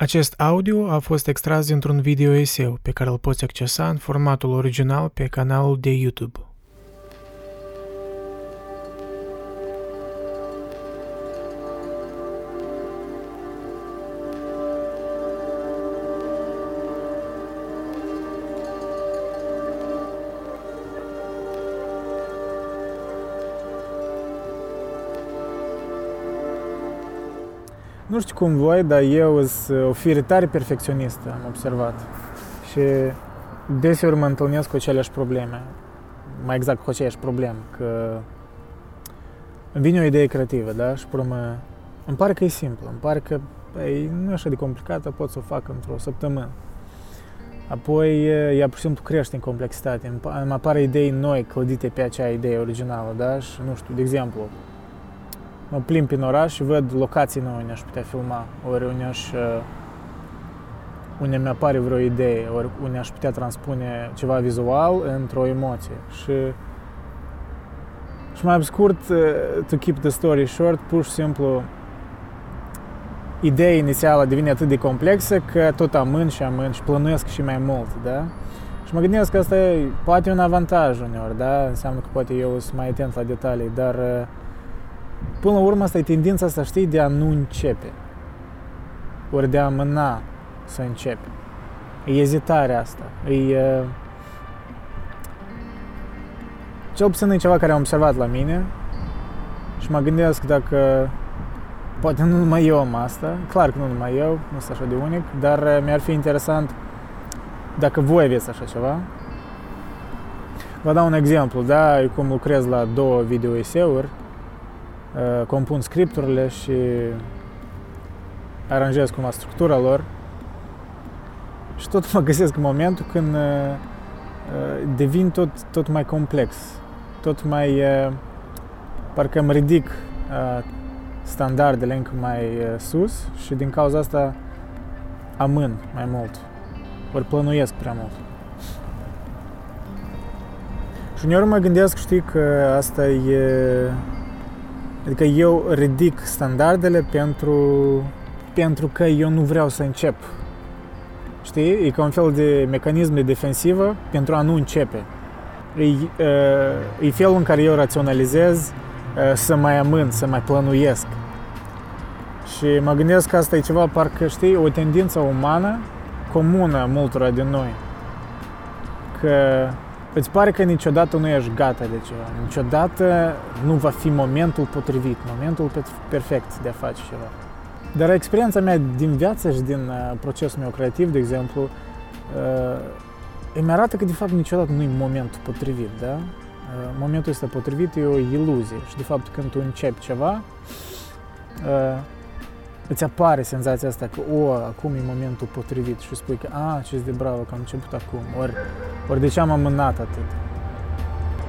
Acest audio a fost extras dintr-un video eseu pe care îl poți accesa în formatul original pe canalul de YouTube. Nu știu cum voi, dar eu sunt o fire tare perfecționistă, am observat. Și deseori mă întâlnesc cu aceleași probleme. Mai exact cu aceeași problemă, că îmi vine o idee creativă, da? Și pur urmă, îmi pare că e simplu, îmi pare că ei, nu e așa de complicată, pot să o fac într-o săptămână. Apoi ea pur și simplu crește în complexitate, îmi apare idei noi clădite pe acea idee originală, da? Și nu știu, de exemplu, mă plimb prin oraș și văd locații noi unde aș putea filma, ori unde aș unde mi-apare vreo idee, ori unde aș putea transpune ceva vizual într-o emoție. Și, și mai scurt, to keep the story short, pur și simplu, ideea inițială devine atât de complexă că tot amân și amân și plănuiesc și mai mult, da? Și mă gândesc că asta e poate un avantaj uneori, da? Înseamnă că poate eu sunt mai atent la detalii, dar uh, Până la urmă, asta e tendința asta, știi, de a nu începe. Ori de a amâna să începe. E ezitarea asta. E, uh, cel puțin e ceva care am observat la mine și mă gândesc dacă poate nu numai eu am asta, clar că nu numai eu, nu sunt așa de unic, dar uh, mi-ar fi interesant dacă voi aveți așa ceva. Vă dau un exemplu, da, eu cum lucrez la două video eseuri, Uh, compun scripturile și aranjez cumva structura lor și tot mă găsesc în momentul când uh, uh, devin tot, tot mai complex, tot mai parcă îmi ridic standardele încă mai sus și din cauza asta amân mai mult, ori plănuiesc prea mult. Și uneori mă gândesc, știi, că asta e Adică eu ridic standardele pentru, pentru că eu nu vreau să încep. Știi? E ca un fel de mecanism de defensivă pentru a nu începe. E, e felul în care eu raționalizez să mai amân, să mai plănuiesc. Și mă gândesc că asta e ceva, parcă știi, o tendință umană comună multora din noi. Că îți pare că niciodată nu ești gata de ceva, niciodată nu va fi momentul potrivit, momentul perfect de a face ceva. Dar experiența mea din viață și din uh, procesul meu creativ, de exemplu, uh, îmi arată că de fapt niciodată nu e momentul potrivit, da? Uh, momentul ăsta potrivit e o iluzie și de fapt când tu începi ceva, îți apare senzația asta că, o, acum e momentul potrivit și spui că, a, ce de bravo că am început acum, ori, ori de ce am amânat atât.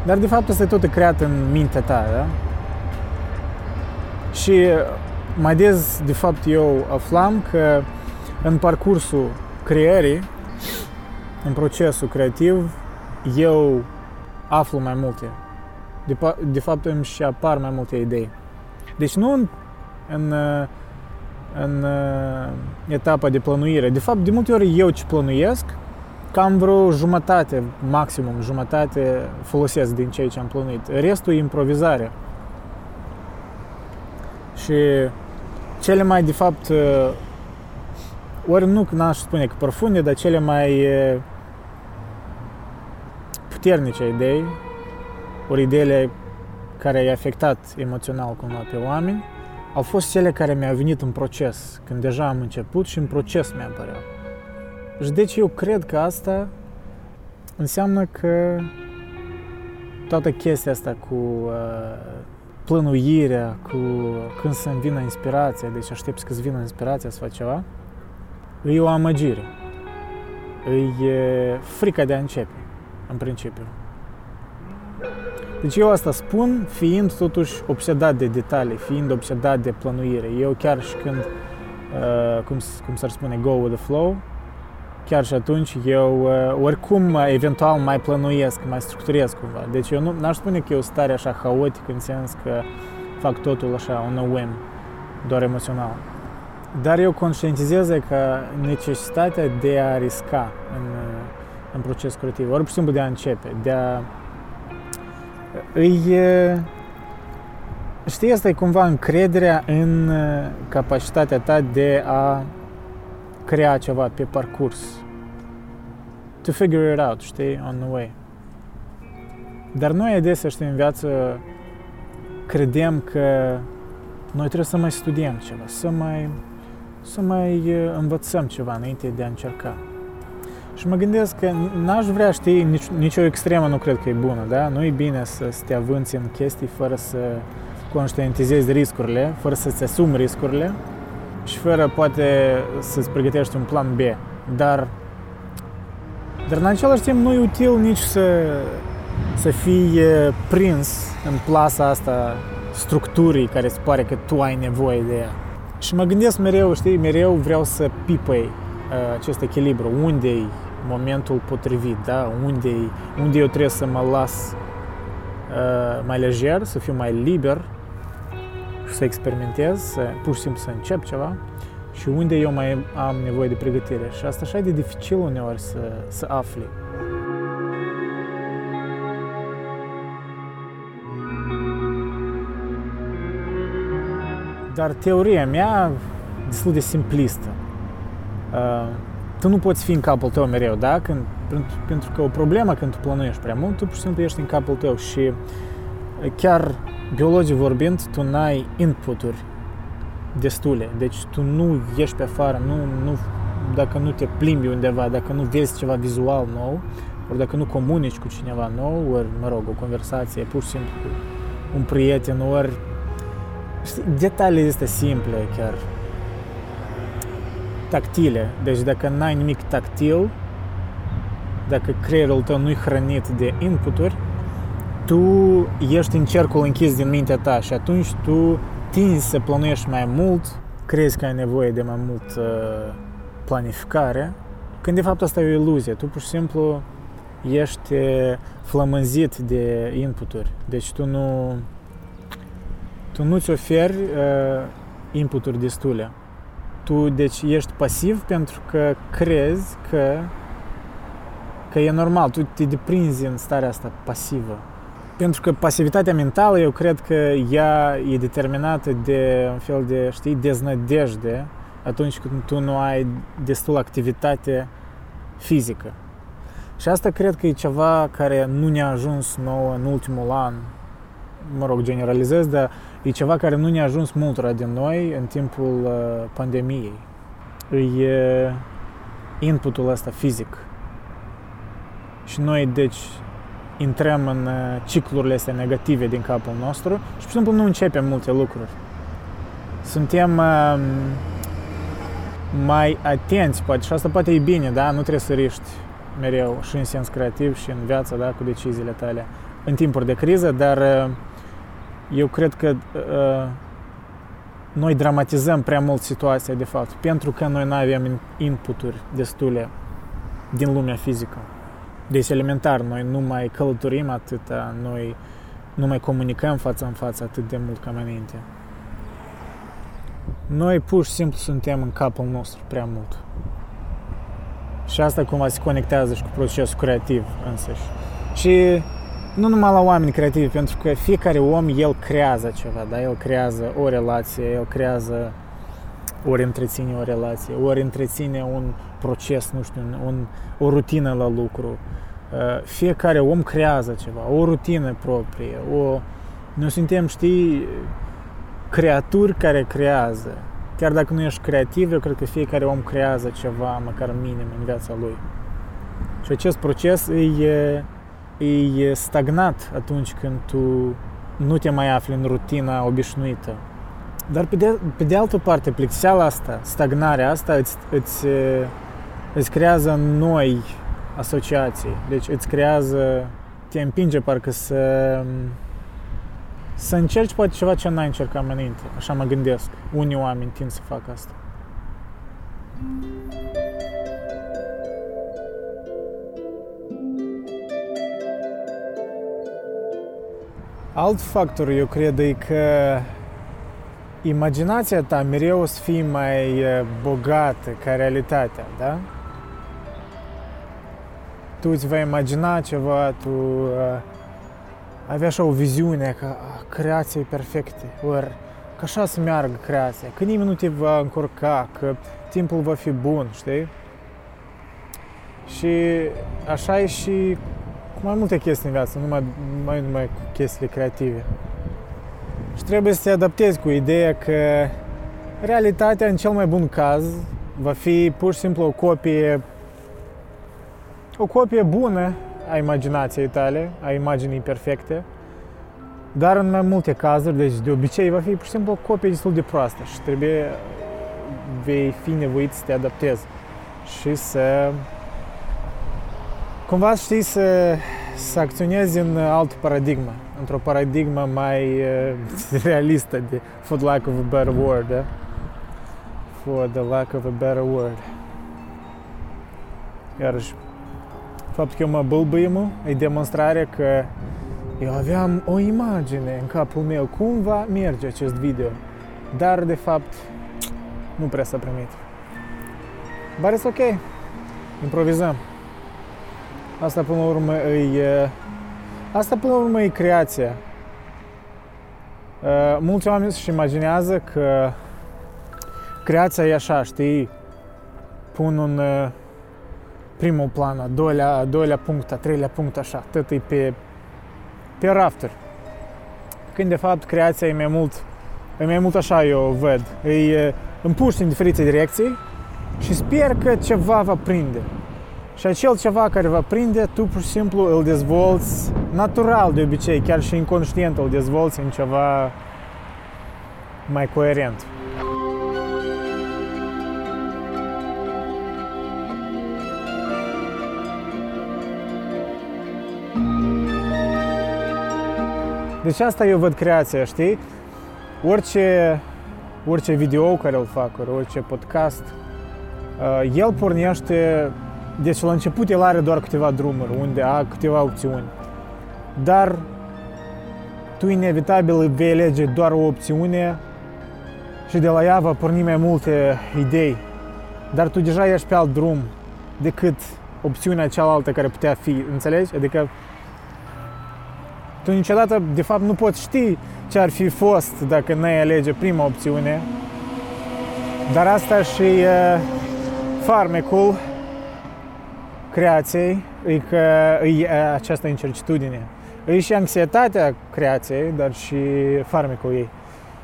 Dar de fapt asta e tot creat în mintea ta, da? Și mai des, de fapt, eu aflam că în parcursul creării, în procesul creativ, eu aflu mai multe. De, de fapt, îmi și apar mai multe idei. Deci nu în, în în uh, etapa de plănuire. De fapt, de multe ori eu ce plănuiesc, cam vreo jumătate, maximum jumătate folosesc din ceea ce am plănuit. Restul e improvizare. Și cele mai, de fapt, uh, ori nu n-aș spune că profunde, dar cele mai uh, puternice idei, ori ideile care i-a afectat emoțional cumva pe oameni, au fost cele care mi-au venit în proces, când deja am început și în proces mi-a apăreau. Și deci eu cred că asta înseamnă că toată chestia asta cu uh, plănuirea, cu când să-mi vină inspirația, deci aștept să-ți vină inspirația să fac ceva, e o amăgire. E frica de a începe, în principiu. Deci eu asta spun fiind totuși obsedat de detalii, fiind obsedat de plănuire. Eu chiar și când, uh, cum, cum s-ar spune, go with the flow, chiar și atunci eu uh, oricum eventual mai plănuiesc, mai structurez cumva. Deci eu nu n-aș spune că e o stare așa haotică în sens că fac totul așa, un whim, doar emoțional. Dar eu conștientizez că necesitatea de a risca în, în proces creativ, ori pur și simplu de a începe, de a îi știi, asta e cumva încrederea în capacitatea ta de a crea ceva pe parcurs. To figure it out, știi, on the way. Dar noi adesea, știi, în viață credem că noi trebuie să mai studiem ceva, să mai, să mai învățăm ceva înainte de a încerca. Și mă gândesc că n-aș vrea, știi, nici, nicio extremă nu cred că e bună, da? Nu e bine să, să te avânți în chestii fără să conștientizezi riscurile, fără să-ți asumi riscurile și fără poate să-ți pregătești un plan B. Dar, dar în același timp nu e util nici să, să fii prins în plasa asta structurii care îți pare că tu ai nevoie de ea. Și mă gândesc mereu, știi, mereu vreau să pipăi uh, acest echilibru, unde e momentul potrivit, da? unde, unde eu trebuie să mă las uh, mai lejer, să fiu mai liber și să experimentez, să, pur și simplu să încep ceva și unde eu mai am nevoie de pregătire. Și asta așa e de dificil uneori să, să afli. Dar teoria mea destul de simplistă. Uh, tu nu poți fi în capul tău mereu, da? Când, pentru, pentru că o problemă când tu plănuiești prea mult, tu pur și simplu ești în capul tău și chiar biologic vorbind, tu n-ai inputuri destule. Deci tu nu ieși pe afară, nu, nu, dacă nu te plimbi undeva, dacă nu vezi ceva vizual nou, ori dacă nu comunici cu cineva nou, ori, mă rog, o conversație pur și simplu cu un prieten, ori știi, detaliile este simple chiar tactile. Deci dacă n-ai nimic tactil, dacă creierul tău nu-i hrănit de inputuri, tu ești în cercul închis din mintea ta și atunci tu tinzi să plănuiești mai mult, crezi că ai nevoie de mai mult uh, planificare, când de fapt asta e o iluzie. Tu pur și simplu ești flămânzit de inputuri. Deci tu nu tu nu-ți oferi uh, inputuri destule. Tu, deci, ești pasiv pentru că crezi că că e normal, tu te deprinzi în starea asta pasivă. Pentru că pasivitatea mentală, eu cred că ea e determinată de un fel de, știi, deznădejde atunci când tu nu ai destul activitate fizică. Și asta cred că e ceva care nu ne-a ajuns nouă în ultimul an. Mă rog, generalizez, dar e ceva care nu ne-a ajuns multora din noi în timpul uh, pandemiei. E inputul ăsta fizic. Și noi, deci, intrăm în uh, ciclurile astea negative din capul nostru și, pur și simplu, nu începem multe lucruri. Suntem uh, mai atenți, poate, și asta poate e bine, da? Nu trebuie să riști mereu și în sens creativ și în viață, da, cu deciziile tale în timpuri de criză, dar uh, eu cred că uh, noi dramatizăm prea mult situația, de fapt, pentru că noi nu avem inputuri destule din lumea fizică. Deci, elementar, noi nu mai călătorim atâta, noi nu mai comunicăm față în față atât de mult ca înainte. Noi pur și simplu suntem în capul nostru prea mult. Și asta cumva se conectează și cu procesul creativ însăși. Și nu numai la oameni creativi, pentru că fiecare om, el creează ceva, da? El creează o relație, el creează ori întreține o relație, ori întreține un proces, nu știu, un, o rutină la lucru. Uh, fiecare om creează ceva, o rutină proprie, o... Noi suntem, știi, creaturi care creează. Chiar dacă nu ești creativ, eu cred că fiecare om creează ceva, măcar minim, în viața lui. Și acest proces e e stagnat atunci când tu nu te mai afli în rutina obișnuită. Dar pe de, pe de altă parte, plexeala asta, stagnarea asta îți, îți, îți creează noi asociații. Deci îți creează, te împinge parcă să să încerci poate ceva ce n-ai încercat mai înainte. Așa mă gândesc. Unii oameni tind să facă asta. Alt factor, eu cred, e că imaginația ta mereu o să fie mai uh, bogată ca realitatea, da? Tu îți vei imagina ceva, tu uh, avea așa o viziune că uh, creația e perfectă, ori că așa să meargă creația, că nimeni nu te va încurca, că timpul va fi bun, știi? Și așa e și cu mai multe chestii în viață, nu numai, numai, numai cu chestiile creative. Și trebuie să te adaptezi cu ideea că realitatea, în cel mai bun caz, va fi pur și simplu o copie o copie bună a imaginației tale, a imaginii perfecte, dar în mai multe cazuri, deci de obicei va fi pur și simplu o copie destul de proastă și trebuie, vei fi nevoit să te adaptezi și să cumva știi să, să acționezi în altă paradigmă, într-o paradigmă mai uh, realistă de for the lack of a better word, da? for the lack of a better word. Iarăși, faptul că eu mă bâlbâimă e demonstrarea că eu aveam o imagine în capul meu cum va merge acest video, dar de fapt nu prea s-a primit. Dar e ok, improvizăm. Asta până la urmă e... Asta până la urmă e creația. Uh, mulți oameni își imaginează că creația e așa, știi? Pun un uh, primul plan, a doilea, a doilea punct, a treilea punct, așa, tot e pe, pe rafter. Când de fapt creația e mai mult, e mai mult așa eu văd, e împuși în diferite direcții și sper că ceva va prinde. Și acel ceva care va prinde, tu pur și simplu îl dezvolți natural de obicei, chiar și inconștient îl dezvolți în ceva mai coerent. Deci asta eu văd creația, știi? Orice, orice video care îl fac, orice podcast, uh, el pornește, deci la început el are doar câteva drumuri, unde a câteva opțiuni. Dar tu inevitabil vei alege doar o opțiune și de la ea va porni mai multe idei. Dar tu deja ești pe alt drum decât opțiunea cealaltă care putea fi, înțelegi? Adică tu niciodată, de fapt, nu poți ști ce ar fi fost dacă n-ai alege prima opțiune. Dar asta și e farmecul creației, e că e această incertitudine. E și anxietatea creației, dar și farmecul ei.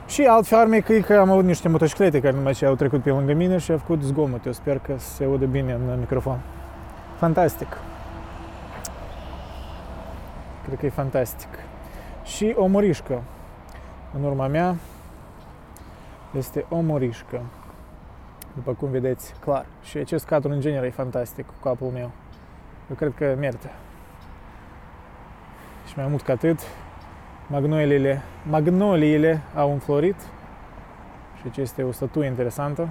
Și alt farmec e că am avut niște motociclete care numai ce au trecut pe lângă mine și au făcut zgomot. Eu sper că se audă bine în microfon. Fantastic. Cred că e fantastic. Și o morișcă. În urma mea este o morișcă. După cum vedeți, clar. Și acest cadru în general e fantastic cu capul meu. Eu cred că merită. Și mai mult ca atât, magnoliile, magnoliile au înflorit și ce este o statuie interesantă.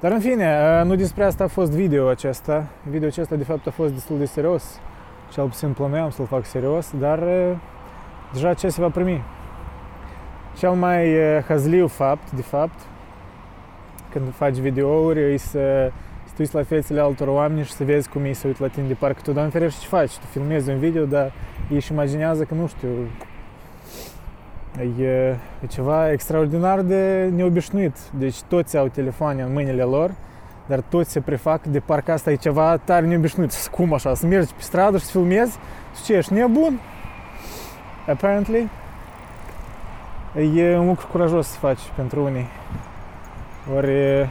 Dar în fine, nu despre asta a fost video acesta. Video acesta de fapt a fost destul de serios cel puțin planuiam să-l fac serios, dar deja ce se va primi. Cel mai hazliu fapt, de fapt, când faci videouri, e să, să te uiți la fețele altor oameni și să vezi cum ei se uit la tine de parcă tu, Doamne ferește, ce faci? Tu filmezi un video, dar ei își imaginează că, nu știu, e, e ceva extraordinar de neobișnuit. Deci toți au telefoane în mâinile lor, dar toți se prefac de parcă asta e ceva tare neobișnuit. Cum așa? Să mergi pe stradă și să filmezi? Și ce, ești nebun? Apparently. E un lucru curajos să faci pentru unii. Ori,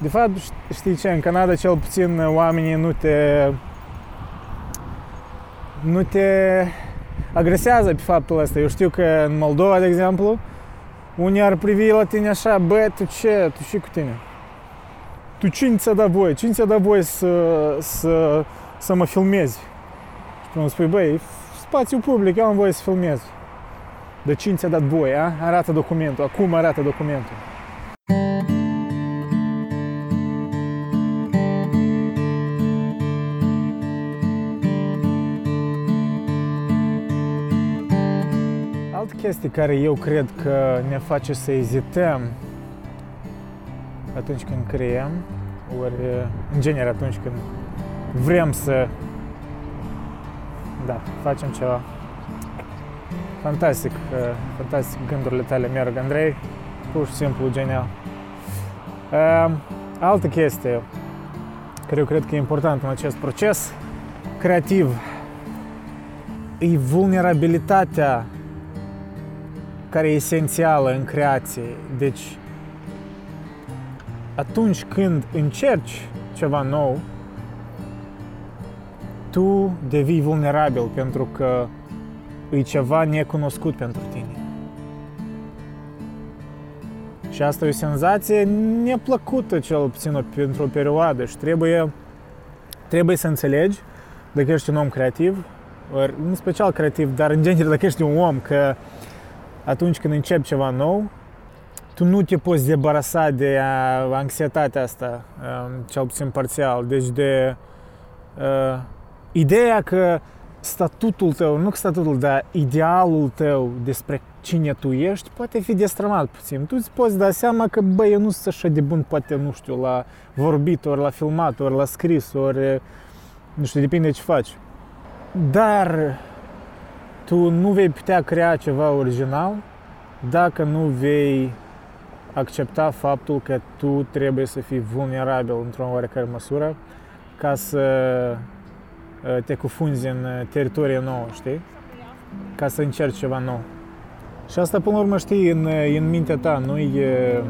de fapt, știi ce, în Canada cel puțin oamenii nu te nu te agresează pe faptul ăsta. Eu știu că în Moldova, de exemplu, unii ar privi la tine așa, bă, tu ce, tu și cu tine? tu cine ți-a dat voie? Cine ți-a dat voie să, să, să mă filmezi? Și până spui, băi, spațiu public, eu am voie să filmez. De cine ți-a dat voie, a? Arată documentul, acum arată documentul. Chestie care eu cred că ne face să ezităm atunci când creăm, ori în genere atunci când vrem să da, facem ceva. Fantastic, fantastic gândurile tale merg, Andrei, pur și simplu genial. Altă chestie care eu cred că e important în acest proces creativ e vulnerabilitatea care e esențială în creație. Deci, atunci când încerci ceva nou, tu devii vulnerabil pentru că e ceva necunoscut pentru tine. Și asta e o senzație neplăcută, cel puțin pentru o perioadă și trebuie, trebuie să înțelegi dacă ești un om creativ, ori, în special creativ, dar în genere dacă ești un om, că atunci când începi ceva nou, tu nu te poți debarasa de anxietatea asta, um, cel puțin parțial. Deci de uh, ideea că statutul tău, nu statutul, dar idealul tău despre cine tu ești poate fi destrămat puțin. Tu îți poți da seama că, bă, eu nu sunt așa de bun, poate, nu știu, la vorbit, ori la filmat, ori la scris, ori, nu știu, depinde ce faci. Dar tu nu vei putea crea ceva original dacă nu vei accepta faptul că tu trebuie să fii vulnerabil într-o oarecare măsură ca să uh, te cufunzi în uh, teritorie nouă, știi? Ca să încerci ceva nou. Și asta, până la urmă, știi, în, uh, în mintea ta, nu e,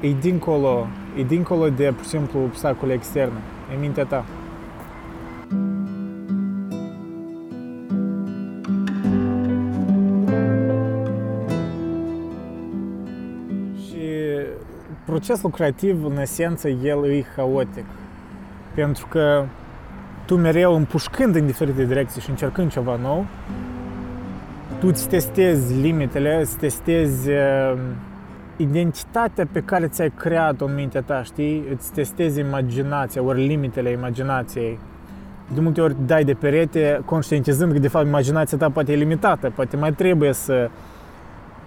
e dincolo, e dincolo de, pur și simplu, obstacole externe, e mintea ta. Procesul creativ, în esență, el e haotic. Pentru că tu mereu împușcând în diferite direcții și încercând ceva nou, tu îți testezi limitele, îți testezi uh, identitatea pe care ți-ai creat-o în mintea ta, știi? Îți testezi imaginația, ori limitele imaginației. De multe ori dai de perete, conștientizând că de fapt imaginația ta poate e limitată, poate mai trebuie să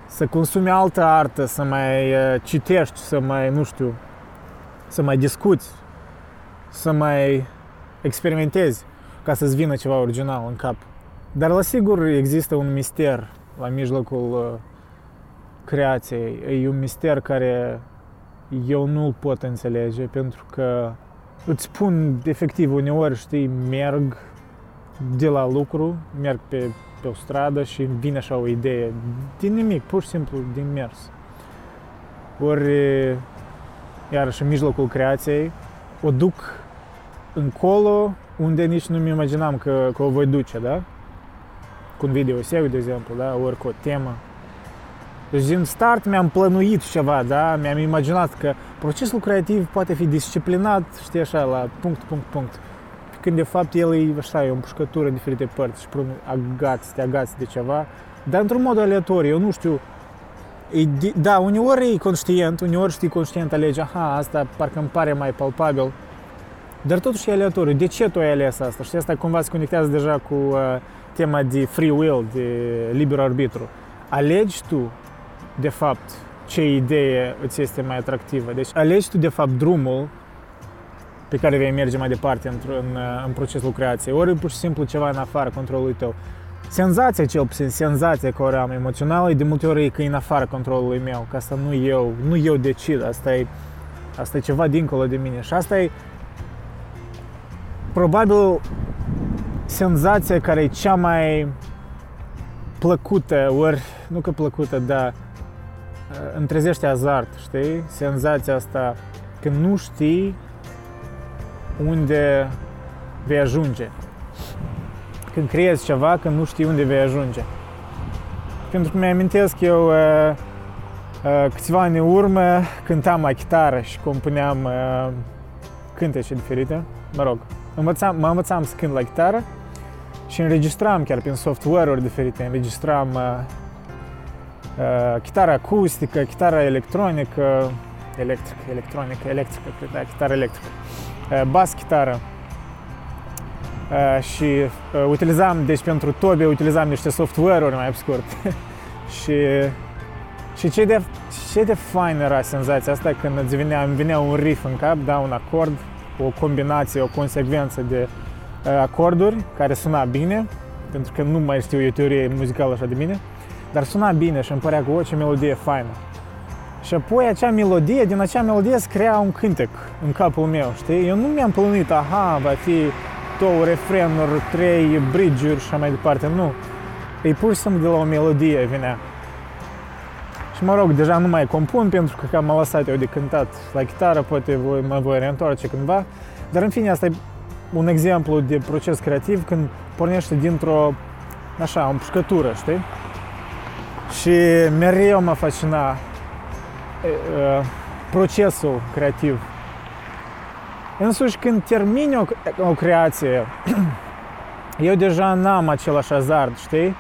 să consumi altă artă, să mai uh, citești, să mai, nu știu, să mai discuți, să mai experimentezi ca să-ți vină ceva original în cap. Dar la sigur există un mister la mijlocul uh, creației. E un mister care eu nu-l pot înțelege pentru că îți spun efectiv uneori, știi, merg de la lucru, merg pe pe o stradă și îmi vine așa o idee din nimic, pur și simplu din mers. Ori, iarăși, în mijlocul creației, o duc încolo unde nici nu-mi imaginam că, că o voi duce, da? Cu un video seu, de exemplu, da? Ori cu o temă. Deci din start mi-am plănuit ceva, da? Mi-am imaginat că procesul creativ poate fi disciplinat, știi așa, la punct, punct, punct când de fapt el e așa, e o împușcătură în diferite părți și prun agați, te agați de ceva, dar într-un mod aleatoriu, eu nu știu, e, da, uneori e conștient, uneori știi conștient alege, aha, asta parcă îmi pare mai palpabil, dar totuși e aleatoriu. De ce tu ai ales asta? Și asta cumva se conectează deja cu uh, tema de free will, de liber arbitru. Alegi tu, de fapt, ce idee îți este mai atractivă. Deci alegi tu, de fapt, drumul pe care vei merge mai departe în, în, în procesul creației, ori pur și simplu ceva în afara controlului tău. Senzația, cel puțin, senzația care am emoțională, e de multe ori că e în afara controlului meu, că asta nu eu, nu eu decid, asta e, asta e ceva dincolo de mine. Și asta e probabil senzația care e cea mai plăcută, ori, nu că plăcută, dar întrezește azart, știi? Senzația asta când nu știi unde vei ajunge. Când creezi ceva, când nu știi unde vei ajunge. Pentru că mi-amintesc eu uh, uh, câțiva ani în urmă cântam la chitară și compuneam uh, cântece diferite. Mă rog, învățam, mă învățam să cânt la chitară și înregistram chiar prin software-uri diferite. Înregistram uh, uh, chitară acustică, chitară electronică, electrică, electronică, electrică, cred, da, chitară electrică. Uh, bas chitară uh, și uh, utilizam, deci pentru tobe utilizam niște software-uri mai scurt. Și, și ce, de, ce de fain era senzația asta când îți vinea, îmi vinea un riff în cap, da, un acord, o combinație, o consecvență de uh, acorduri care suna bine, pentru că nu mai știu eu teorie muzicală așa de bine, dar suna bine și îmi părea că o, ce melodie faină. Și apoi acea melodie, din acea melodie se crea un cântec în capul meu, știi? Eu nu mi-am plănit, aha, va fi două refrenuri, trei bridge-uri și așa mai departe, nu. E pur și simplu de la o melodie venea. Și mă rog, deja nu mai compun pentru că cam m-a lăsat eu de cântat la chitară, poate voi, mă voi reîntoarce cândva. Dar în fine, asta e un exemplu de proces creativ când pornește dintr-o, așa, o împușcătură, știi? Și mereu mă fascina procesul creativ. Însuși când termini o, o creație, eu deja n-am același azart, știi?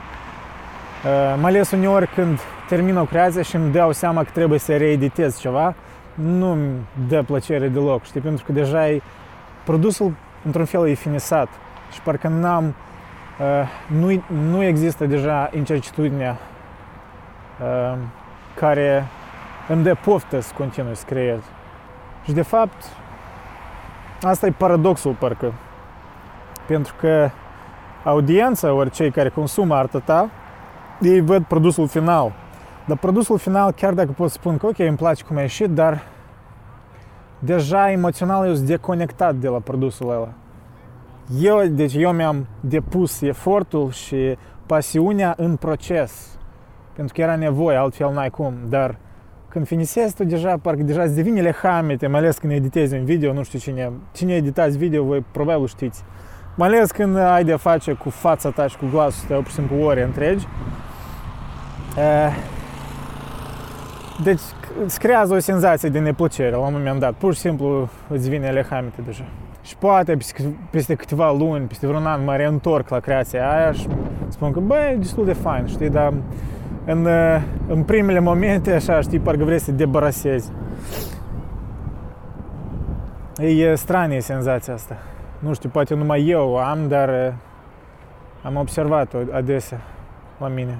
Mai ales uneori când termin o creație și îmi dau seama că trebuie să reeditez ceva, nu-mi dă plăcere deloc, știi? Pentru că deja e, produsul într-un fel e finisat și parcă n-am, nu, nu există deja incertitudinea care îmi dă poftă să continui să creez. Și de fapt, asta e paradoxul parcă. Pentru că audiența, ori cei care consumă arta ta, ei văd produsul final. Dar produsul final, chiar dacă pot spun că ok, îmi place cum a ieșit, dar deja emoțional eu sunt deconectat de la produsul ăla. Eu, deci eu mi-am depus efortul și pasiunea în proces. Pentru că era nevoie, altfel n-ai cum. Dar când finisezi tu deja, parcă deja îți devine lehamete, mai ales când editezi un video, nu știu cine, cine editați video, voi probabil știți. Mai ales când ai de face cu fața ta și cu glasul tău, pur și simplu ore întregi. Deci îți creează o senzație de neplăcere la un moment dat. Pur și simplu îți vine lehamete deja. Și poate peste câteva luni, peste vreun an mă reîntorc la creația aia și spun că băi, e destul de fain, știi, dar în, în primele momente, așa, știi, parcă vrei să te debarasezi. E stranie senzația asta. Nu știu, poate numai eu am, dar am observat-o adesea la mine.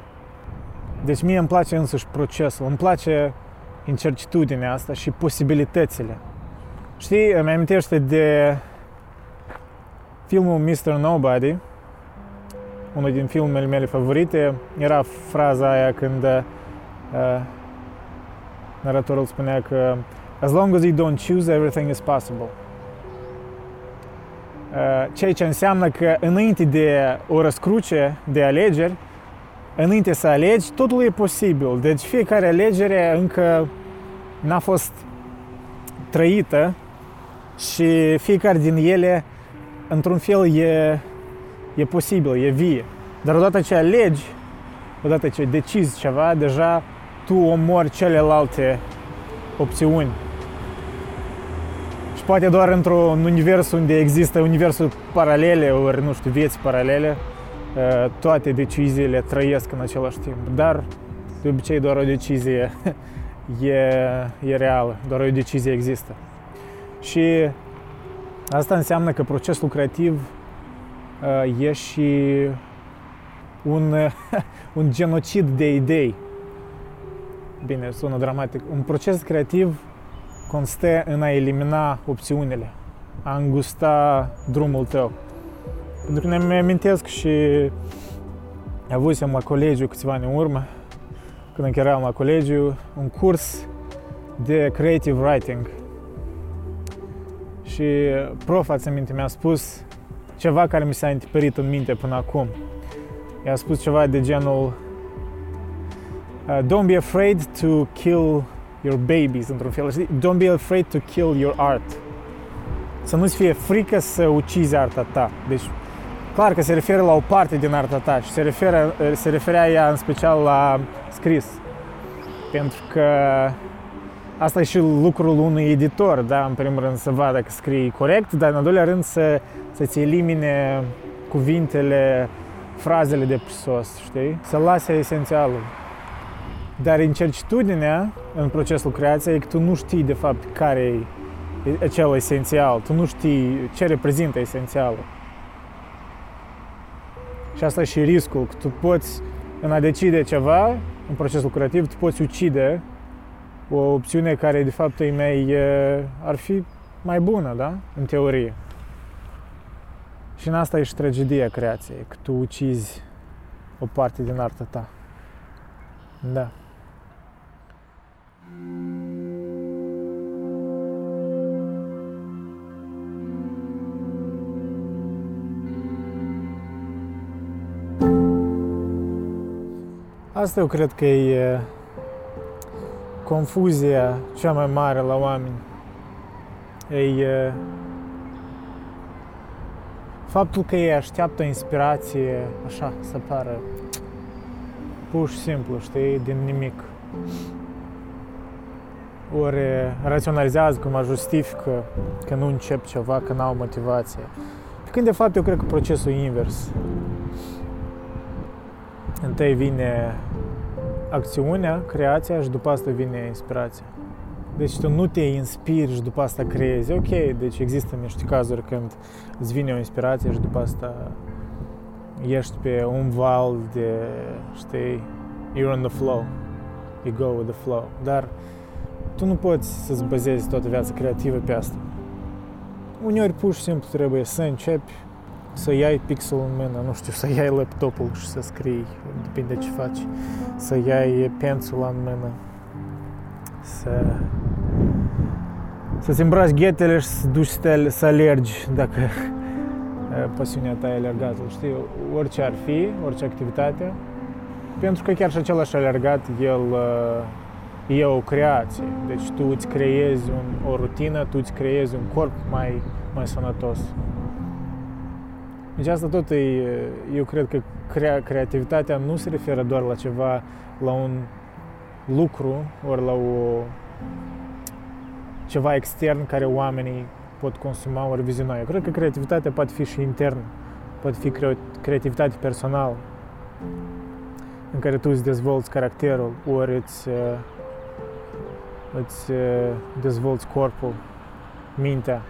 Deci mie îmi place însuși procesul, îmi place incertitudinea asta și posibilitățile. Știi, îmi amintește de filmul Mr. Nobody, unul din filmele mele favorite, era fraza aia când uh, naratorul spunea că As long as you don't choose, everything is possible. Uh, ceea ce înseamnă că înainte de o răscruce de alegeri, înainte să alegi, totul e posibil. Deci fiecare alegere încă n-a fost trăită și fiecare din ele, într-un fel, e e posibil, e vie. Dar odată ce alegi, odată ce decizi ceva, deja tu omori celelalte opțiuni. Și poate doar într-un univers unde există universuri paralele, ori, nu știu, vieți paralele, ă, toate deciziile trăiesc în același timp. Dar, de obicei, doar o decizie e, e reală, doar o decizie există. Și asta înseamnă că procesul creativ e și un, un genocid de idei. Bine, sună dramatic. Un proces creativ constă în a elimina opțiunile, a îngusta drumul tău. Pentru că ne amintesc și avusem la colegiu câțiva ani în urmă, când încă eram la colegiu, un curs de creative writing. Și profa, ți minte, mi-a spus ceva care mi s-a întipărit în minte până acum. I-a spus ceva de genul uh, Don't be afraid to kill your babies, într-un fel. Don't be afraid to kill your art. Să nu-ți fie frică să ucizi arta ta. Deci, clar că se referă la o parte din arta ta și se, referă, se referea ea în special la scris. Pentru că asta e și lucrul unui editor, da? În primul rând să vadă că scrii corect, dar în al doilea rând să, să-ți elimine cuvintele, frazele de prisos, știi? Să lase esențialul. Dar incertitudinea în procesul creației e că tu nu știi de fapt care e acel esențial, tu nu știi ce reprezintă esențialul. Și asta e și riscul, că tu poți în a decide ceva, în procesul creativ, tu poți ucide o opțiune care de fapt e mai, ar fi mai bună, da? În teorie. Și în asta e și tragedia creației, că tu ucizi o parte din arta ta. Da. Asta eu cred că e confuzia cea mai mare la oameni. E faptul că ei așteaptă inspirație, așa, să pară pur și simplu, știi, din nimic. Ori raționalizează, cum justifică că nu încep ceva, că n-au motivație. Când de fapt eu cred că procesul e invers. Întâi vine acțiunea, creația și după asta vine inspirația. Deci tu nu te inspiri și după asta creezi. Ok, deci există niște cazuri când îți vine o inspirație și după asta ești pe un val de, știi, you're on the flow, you go with the flow. Dar tu nu poți să-ți bazezi toată viața creativă pe asta. Uneori pur și simplu trebuie să începi să iai pixelul în mână, nu știu, să iai laptopul și să scrii, depinde ce faci, să iai pencil în mână, să să-ți îmbraci ghetele și să duci să, să alergi dacă pasiunea ta e alergatul, știi? Orice ar fi, orice activitate, pentru că chiar și același alergat, el e o creație. Deci tu îți creezi un, o rutină, tu îți creezi un corp mai, mai sănătos. Deci asta tot e, eu cred că crea, creativitatea nu se referă doar la ceva, la un lucru, ori la o, ceva extern care oamenii pot consuma ori viziona. Eu cred că creativitatea poate fi și internă, poate fi creativitate personală, în care tu îți dezvolți caracterul, ori îți, îți dezvolți corpul, mintea.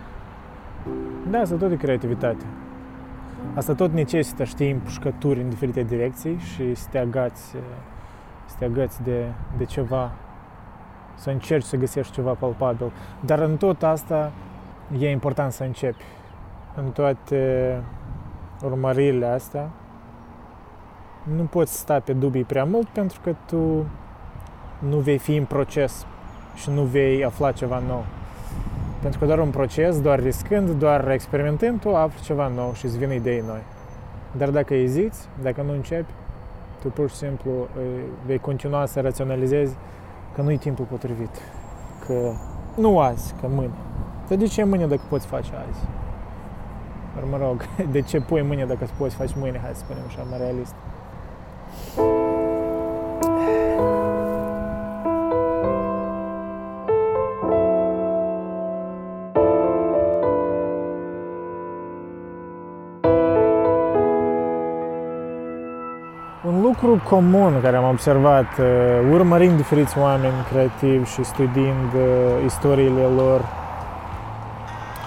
Da, asta tot e creativitate. Asta tot necesită, știi, împușcături în diferite direcții și să te agați, să te agați de, de ceva, să încerci să găsești ceva palpabil. Dar în tot asta e important să începi. În toate urmăririle astea, nu poți sta pe dubii prea mult pentru că tu nu vei fi în proces și nu vei afla ceva nou. Pentru că doar un proces, doar riscând, doar experimentând, tu afli ceva nou și îți vin idei noi. Dar dacă eziți, dacă nu începi, tu pur și simplu vei continua să raționalizezi că nu-i timpul potrivit. Că nu azi, că mâine. Dar de ce mâine dacă poți face azi? Dar mă rog, de ce pui mâine dacă poți face mâine? Hai să spunem așa, mai realist. Un lucru comun care am observat uh, urmărind diferiți oameni creativi și studiind uh, istoriile lor,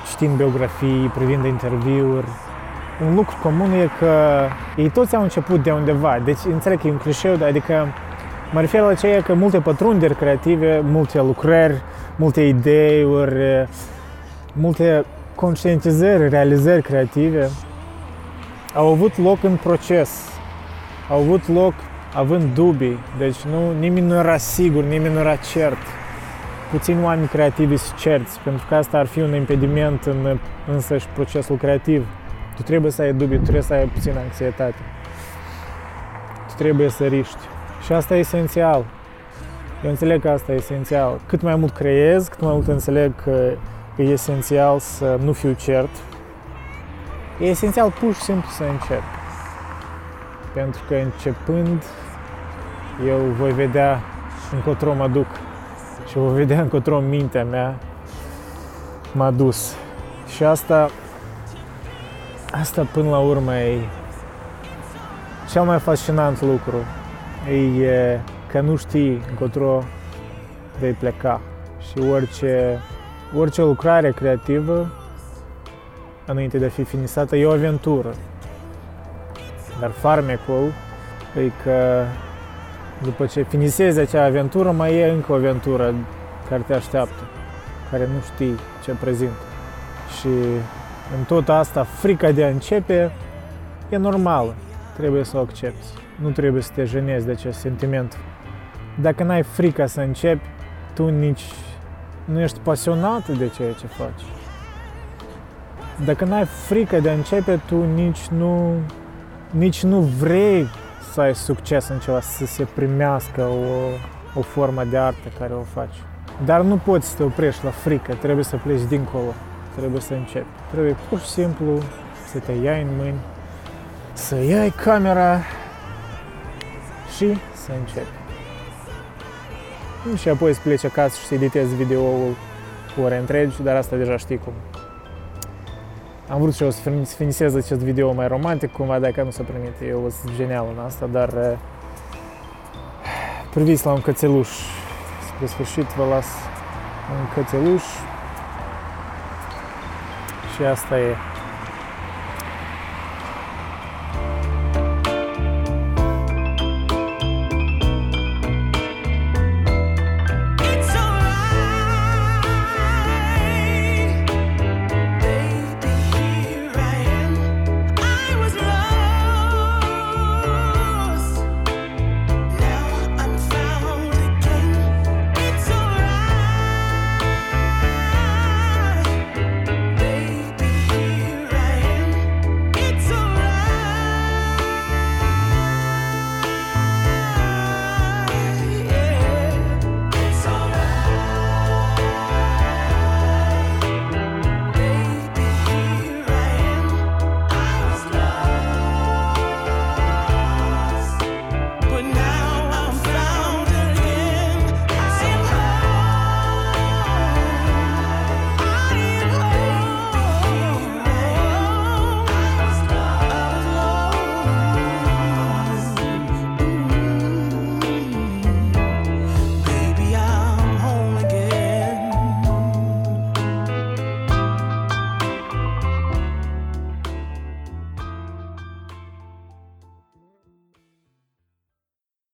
citind biografii, privind interviuri, un lucru comun e că ei toți au început de undeva. Deci înțeleg că e un clișeu, adică mă refer la ceea că multe pătrunderi creative, multe lucrări, multe idei-uri, multe conștientizări, realizări creative au avut loc în proces au avut loc având dubii, deci nu, nimeni nu era sigur, nimeni nu era cert. Puțini oameni creativi sunt cerți, pentru că asta ar fi un impediment în însăși procesul creativ. Tu trebuie să ai dubii, tu trebuie să ai puțină anxietate. Tu trebuie să riști. Și asta e esențial. Eu înțeleg că asta e esențial. Cât mai mult creez, cât mai mult înțeleg că e esențial să nu fiu cert. E esențial pur și simplu să încep pentru că începând eu voi vedea încotro mă duc și voi vedea încotro mintea mea m-a dus. Și asta, asta până la urmă e cel mai fascinant lucru. E că nu știi încotro vei pleca și orice, orice lucrare creativă înainte de a fi finisată e o aventură. Dar farmecul e că După ce finisezi acea aventură, mai e încă o aventură care te așteaptă, care nu știi ce prezintă. Și în tot asta, frica de a începe e normală, trebuie să o accepti. Nu trebuie să te jenezi de acest sentiment. Dacă n-ai frica să începi, tu nici nu ești pasionat de ceea ce faci. Dacă n-ai frică de a începe, tu nici nu, nici nu vrei să ai succes în ceva, să se primească o, o formă de artă care o faci. Dar nu poți să te oprești la frică, trebuie să pleci dincolo, trebuie să începi. Trebuie pur și simplu să te iai în mâini, să iai camera și să începi. Și apoi să pleci acasă și să editezi videoul ore întregi, dar asta deja știi cum. Am vrut și eu să finisez acest video mai romantic, cumva dacă nu s-a primit. Eu sunt genial în asta, dar uh, priviți la un cățeluș. Spre sfârșit vă las un cățeluș și asta e